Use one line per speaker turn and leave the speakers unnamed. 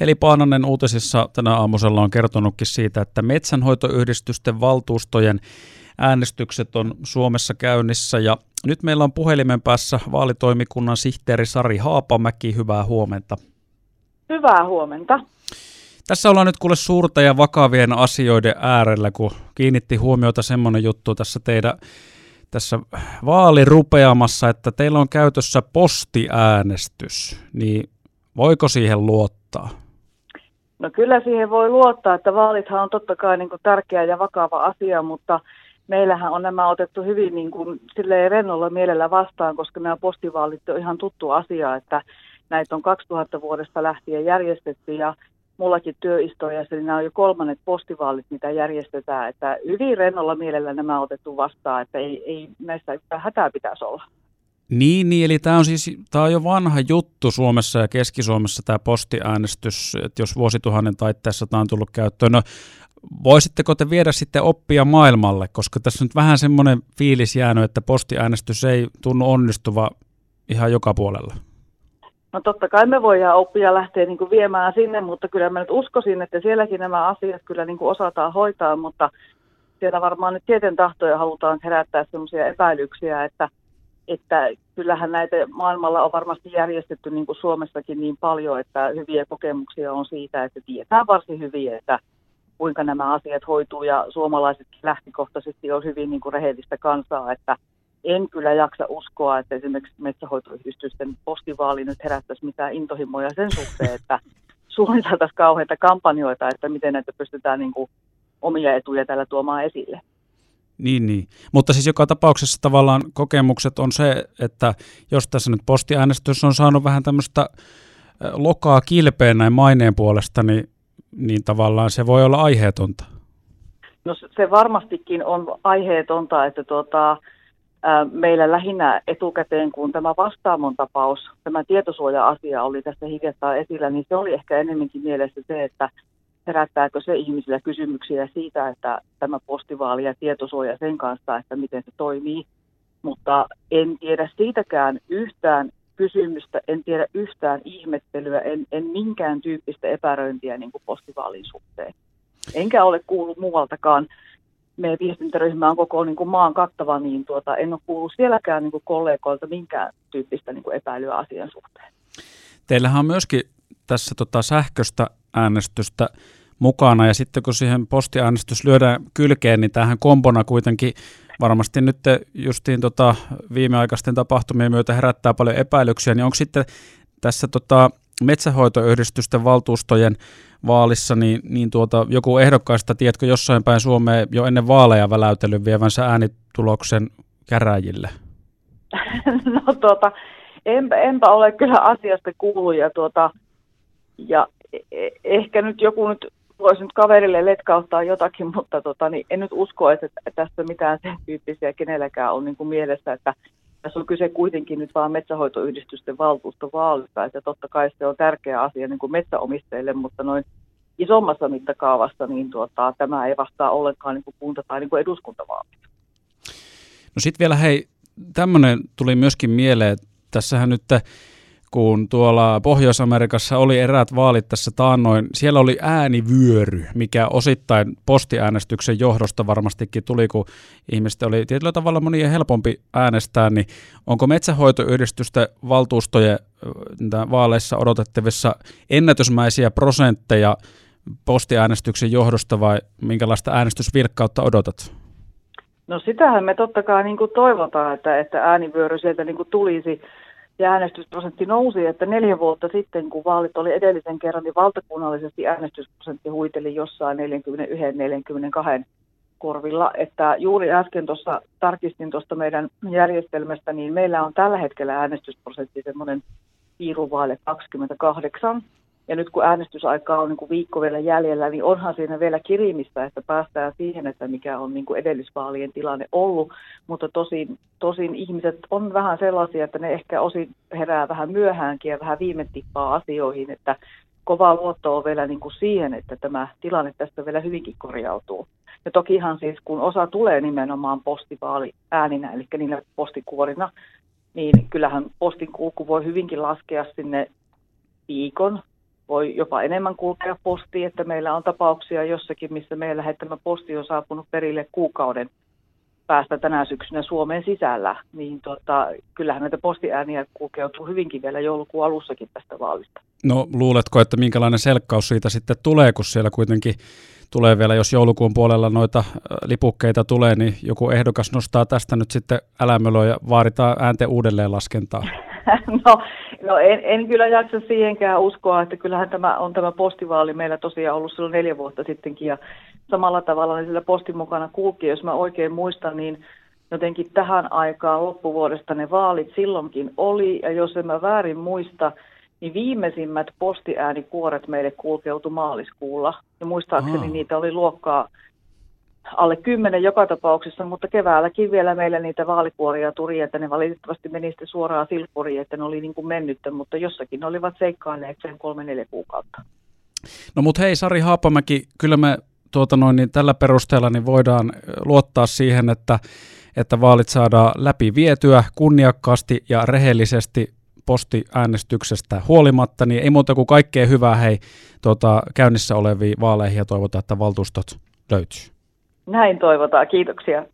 Eli Paananen uutisissa tänä aamusella on kertonutkin siitä, että metsänhoitoyhdistysten valtuustojen äänestykset on Suomessa käynnissä ja nyt meillä on puhelimen päässä vaalitoimikunnan sihteeri Sari Haapamäki. Hyvää huomenta.
Hyvää huomenta.
Tässä ollaan nyt kuule suurta ja vakavien asioiden äärellä, kun kiinnitti huomiota semmoinen juttu tässä teidän tässä vaalirupeamassa, että teillä on käytössä postiäänestys, niin voiko siihen luottaa?
No kyllä siihen voi luottaa, että vaalithan on totta kai niin kuin tärkeä ja vakava asia, mutta meillähän on nämä otettu hyvin niin kuin, rennolla mielellä vastaan, koska nämä postivaalit on ihan tuttu asia, että näitä on 2000 vuodesta lähtien järjestetty ja mullakin työhistoriassa, niin nämä on jo kolmannet postivaalit, mitä järjestetään, että hyvin rennolla mielellä nämä on otettu vastaan, että ei, ei näistä hätää pitäisi olla.
Niin, niin, eli tämä on siis tämä on jo vanha juttu Suomessa ja Keski-Suomessa tämä postiäänestys, että jos vuosituhannen taitteessa tämä on tullut käyttöön. No, voisitteko te viedä sitten oppia maailmalle, koska tässä on nyt vähän semmoinen fiilis jäänyt, että postiäänestys ei tunnu onnistuva ihan joka puolella.
No totta kai me voidaan oppia lähteä niin viemään sinne, mutta kyllä mä nyt uskoisin, että sielläkin nämä asiat kyllä niin osataan hoitaa, mutta siellä varmaan nyt tieten tahtoja halutaan herättää sellaisia epäilyksiä, että, että kyllähän näitä maailmalla on varmasti järjestetty niin kuin Suomessakin niin paljon, että hyviä kokemuksia on siitä, että tietää varsin hyvin, että kuinka nämä asiat hoituu ja suomalaiset lähtökohtaisesti on hyvin niin kuin rehellistä kansaa, että en kyllä jaksa uskoa, että esimerkiksi metsähoitoyhdistysten postivaali nyt herättäisi mitään intohimoja sen suhteen, että suunniteltaisiin kauheita kampanjoita, että miten näitä pystytään niin kuin omia etuja tällä tuomaan esille.
Niin, niin. Mutta siis joka tapauksessa tavallaan kokemukset on se, että jos tässä nyt postiäänestys on saanut vähän tämmöistä lokaa kilpeen näin maineen puolesta, niin, niin tavallaan se voi olla aiheetonta.
No se varmastikin on aiheetonta, että tuota, meillä lähinnä etukäteen, kun tämä vastaamon tapaus, tämä tietosuoja-asia oli tässä hiljattain esillä, niin se oli ehkä enemmänkin mielessä se, että herättääkö se ihmisillä kysymyksiä siitä, että tämä postivaali ja tietosuoja sen kanssa, että miten se toimii. Mutta en tiedä siitäkään yhtään kysymystä, en tiedä yhtään ihmettelyä, en, en minkään tyyppistä epäröintiä niin kuin postivaalin suhteen. Enkä ole kuullut muualtakaan meidän viestintäryhmä on koko niin kuin maan kattava, niin tuota, en ole kuullut sielläkään niin kuin kollegoilta minkään tyyppistä niin kuin epäilyä asian suhteen.
Teillähän on myöskin tässä tota sähköstä äänestystä mukana, ja sitten kun siihen postiäänestys lyödään kylkeen, niin tähän kombona kuitenkin varmasti nyt justiin tota viimeaikaisten tapahtumien myötä herättää paljon epäilyksiä, niin onko sitten tässä tota metsähoitoyhdistysten valtuustojen vaalissa, niin, niin tuota, joku ehdokkaista, tiedätkö, jossain päin Suomeen jo ennen vaaleja väläytellyt vievänsä äänituloksen käräjille?
No tuota, enpä, enpä ole kyllä asiasta kuullut ja, tuota, ja e- ehkä nyt joku nyt voisi nyt kaverille letkauttaa jotakin, mutta tota, niin en nyt usko, että tässä mitään sen tyyppisiä kenelläkään on niin kuin mielessä, että tässä on kyse kuitenkin nyt vaan metsähoitoyhdistysten valtuustovaalista, että totta kai se on tärkeä asia niin kuin metsäomistajille, mutta noin isommassa mittakaavassa niin tuota, tämä ei vastaa ollenkaan niin kuin kunta- tai niin kuin eduskuntavaalit.
No sitten vielä hei, tämmöinen tuli myöskin mieleen, että tässähän nyt kun tuolla Pohjois-Amerikassa oli eräät vaalit tässä taannoin, siellä oli äänivyöry, mikä osittain postiäänestyksen johdosta varmastikin tuli, kun ihmiset oli tietyllä tavalla monien helpompi äänestää, niin onko metsähoitoyhdistysten valtuustojen vaaleissa odotettavissa ennätysmäisiä prosentteja postiäänestyksen johdosta vai minkälaista äänestysvilkkautta odotat?
No sitähän me totta kai niin toivotaan, että, että äänivyöry sieltä niin tulisi ja äänestysprosentti nousi, että neljä vuotta sitten, kun vaalit oli edellisen kerran, niin valtakunnallisesti äänestysprosentti huiteli jossain 41-42 korvilla. Että juuri äsken tuossa tarkistin tuosta meidän järjestelmästä, niin meillä on tällä hetkellä äänestysprosentti semmoinen piiruvaale 28. Ja nyt kun äänestysaikaa on niin kuin viikko vielä jäljellä, niin onhan siinä vielä kirimistä, että päästään siihen, että mikä on niin kuin edellisvaalien tilanne ollut. Mutta tosin, tosin ihmiset on vähän sellaisia, että ne ehkä osin herää vähän myöhäänkin ja vähän viime tippaa asioihin, että kova luotto on vielä niin kuin siihen, että tämä tilanne tästä vielä hyvinkin korjautuu. Ja tokihan siis, kun osa tulee nimenomaan postivaali ääninä, eli niillä postikuorina, niin kyllähän postin kulku voi hyvinkin laskea sinne viikon voi jopa enemmän kulkea posti, että meillä on tapauksia jossakin, missä meidän lähettämä posti on saapunut perille kuukauden päästä tänä syksynä Suomen sisällä, niin tota, kyllähän näitä postiääniä kulkeutuu hyvinkin vielä joulukuun alussakin tästä vaalista.
No luuletko, että minkälainen selkkaus siitä sitten tulee, kun siellä kuitenkin tulee vielä, jos joulukuun puolella noita lipukkeita tulee, niin joku ehdokas nostaa tästä nyt sitten älämölöä ja vaaditaan äänten uudelleen laskentaa.
No, no en, en kyllä jaksa siihenkään uskoa, että kyllähän tämä on tämä postivaali meillä tosiaan ollut silloin neljä vuotta sittenkin ja samalla tavalla niin sillä postin mukana kulki, jos mä oikein muistan, niin jotenkin tähän aikaan loppuvuodesta ne vaalit silloinkin oli ja jos en mä väärin muista, niin viimeisimmät postiäänikuoret meille kulkeutu maaliskuulla. Ja muistaakseni Aha. niitä oli luokkaa alle kymmenen joka tapauksessa, mutta keväälläkin vielä meillä niitä vaalikuoria tuli, että ne valitettavasti meni sitten suoraan silppuriin, että ne oli niin kuin mennyttä, mutta jossakin ne olivat seikkailleet sen kolme-neljä kuukautta.
No mutta hei Sari Haapamäki, kyllä me tuota noin, niin tällä perusteella niin voidaan luottaa siihen, että, että vaalit saadaan läpi vietyä kunniakkaasti ja rehellisesti postiäänestyksestä huolimatta, niin ei muuta kuin kaikkea hyvää hei tuota, käynnissä oleviin vaaleihin ja toivotaan, että valtuustot löytyy.
Näin toivotaan, kiitoksia.